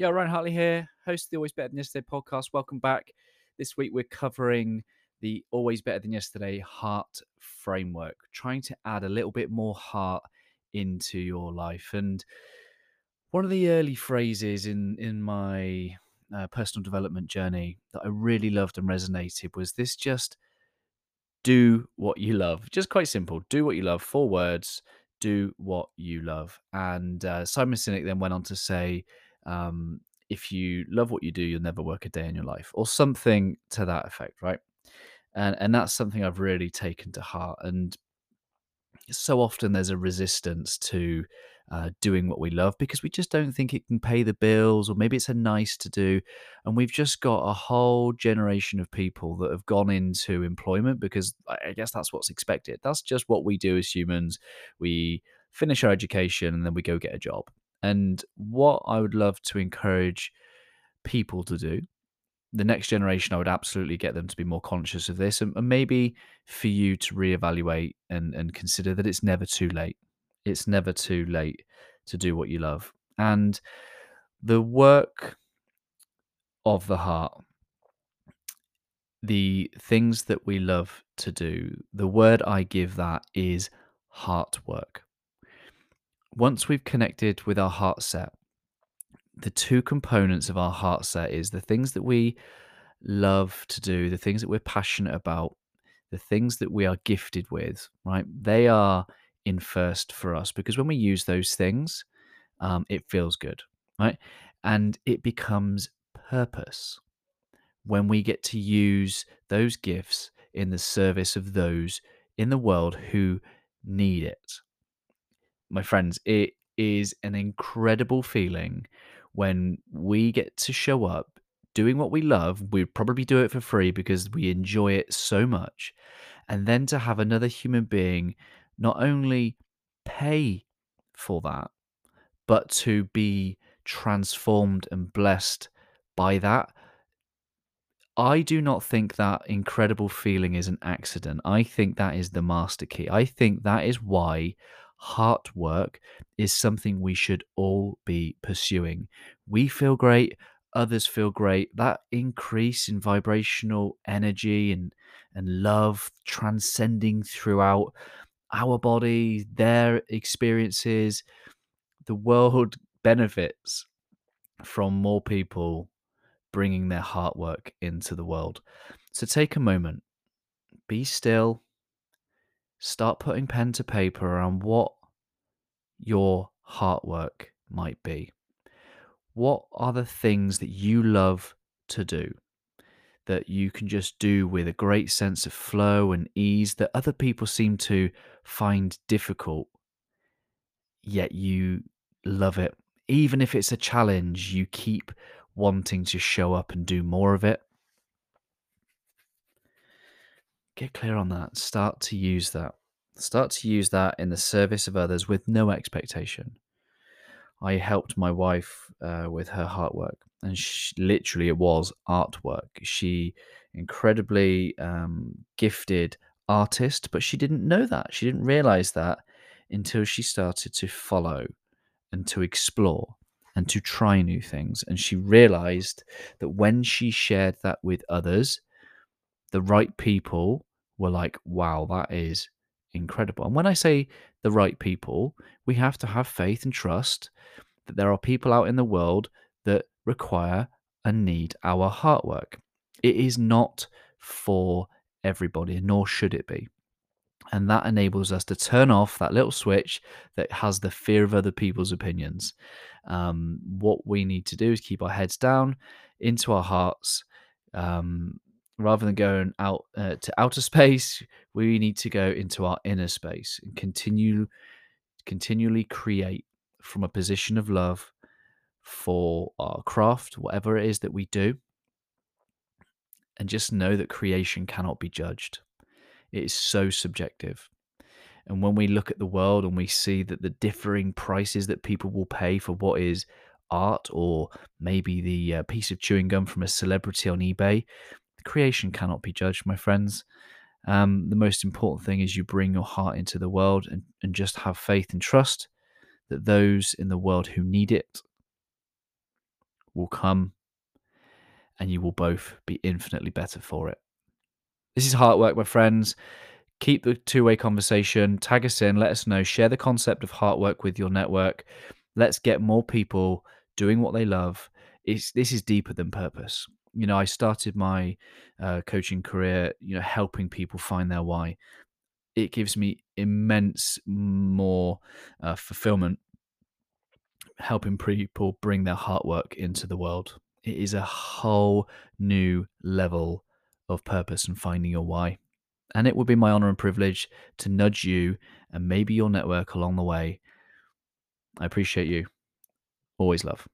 Yeah, Ryan Hartley here, host of the Always Better Than Yesterday podcast. Welcome back. This week we're covering the Always Better Than Yesterday heart framework, trying to add a little bit more heart into your life. And one of the early phrases in in my uh, personal development journey that I really loved and resonated was this: just do what you love. Just quite simple. Do what you love. Four words. Do what you love. And uh, Simon Sinek then went on to say um, if you love what you do, you'll never work a day in your life, or something to that effect, right? And and that's something I've really taken to heart. And so often there's a resistance to uh, doing what we love because we just don't think it can pay the bills, or maybe it's a nice to do. And we've just got a whole generation of people that have gone into employment because I guess that's what's expected. That's just what we do as humans. We finish our education and then we go get a job. And what I would love to encourage people to do, the next generation, I would absolutely get them to be more conscious of this and, and maybe for you to reevaluate and, and consider that it's never too late. It's never too late to do what you love. And the work of the heart, the things that we love to do, the word I give that is heart work once we've connected with our heart set, the two components of our heart set is the things that we love to do, the things that we're passionate about, the things that we are gifted with, right? They are in first for us because when we use those things, um, it feels good, right? And it becomes purpose when we get to use those gifts in the service of those in the world who need it my friends, it is an incredible feeling when we get to show up doing what we love. We'd probably do it for free because we enjoy it so much. And then to have another human being not only pay for that, but to be transformed and blessed by that. I do not think that incredible feeling is an accident. I think that is the master key. I think that is why heart work is something we should all be pursuing. We feel great, others feel great. That increase in vibrational energy and, and love transcending throughout our body, their experiences, the world benefits from more people bringing their heart work into the world. So take a moment, be still, start putting pen to paper around what your heart work might be. What are the things that you love to do that you can just do with a great sense of flow and ease that other people seem to find difficult, yet you love it? Even if it's a challenge, you keep wanting to show up and do more of it. Get clear on that. Start to use that. Start to use that in the service of others with no expectation. I helped my wife uh, with her heart work, and she, literally it was artwork. She incredibly um, gifted artist, but she didn't know that. She didn't realize that until she started to follow and to explore and to try new things. And she realized that when she shared that with others, the right people were like, wow, that is incredible. And when I say the right people, we have to have faith and trust that there are people out in the world that require and need our heart work. It is not for everybody, nor should it be. And that enables us to turn off that little switch that has the fear of other people's opinions. Um, what we need to do is keep our heads down into our hearts, um, rather than going out uh, to outer space, we need to go into our inner space and continue continually create from a position of love for our craft, whatever it is that we do. And just know that creation cannot be judged. It is so subjective. And when we look at the world and we see that the differing prices that people will pay for what is art or maybe the uh, piece of chewing gum from a celebrity on eBay, creation cannot be judged, my friends. Um, the most important thing is you bring your heart into the world and, and just have faith and trust that those in the world who need it will come and you will both be infinitely better for it. This is Heart Work, my friends. Keep the two way conversation. Tag us in. Let us know. Share the concept of heart work with your network. Let's get more people doing what they love. It's, this is deeper than purpose. You know, I started my uh, coaching career, you know, helping people find their why. It gives me immense more uh, fulfillment helping people bring their heart work into the world. It is a whole new level of purpose and finding your why. And it would be my honor and privilege to nudge you and maybe your network along the way. I appreciate you. Always love.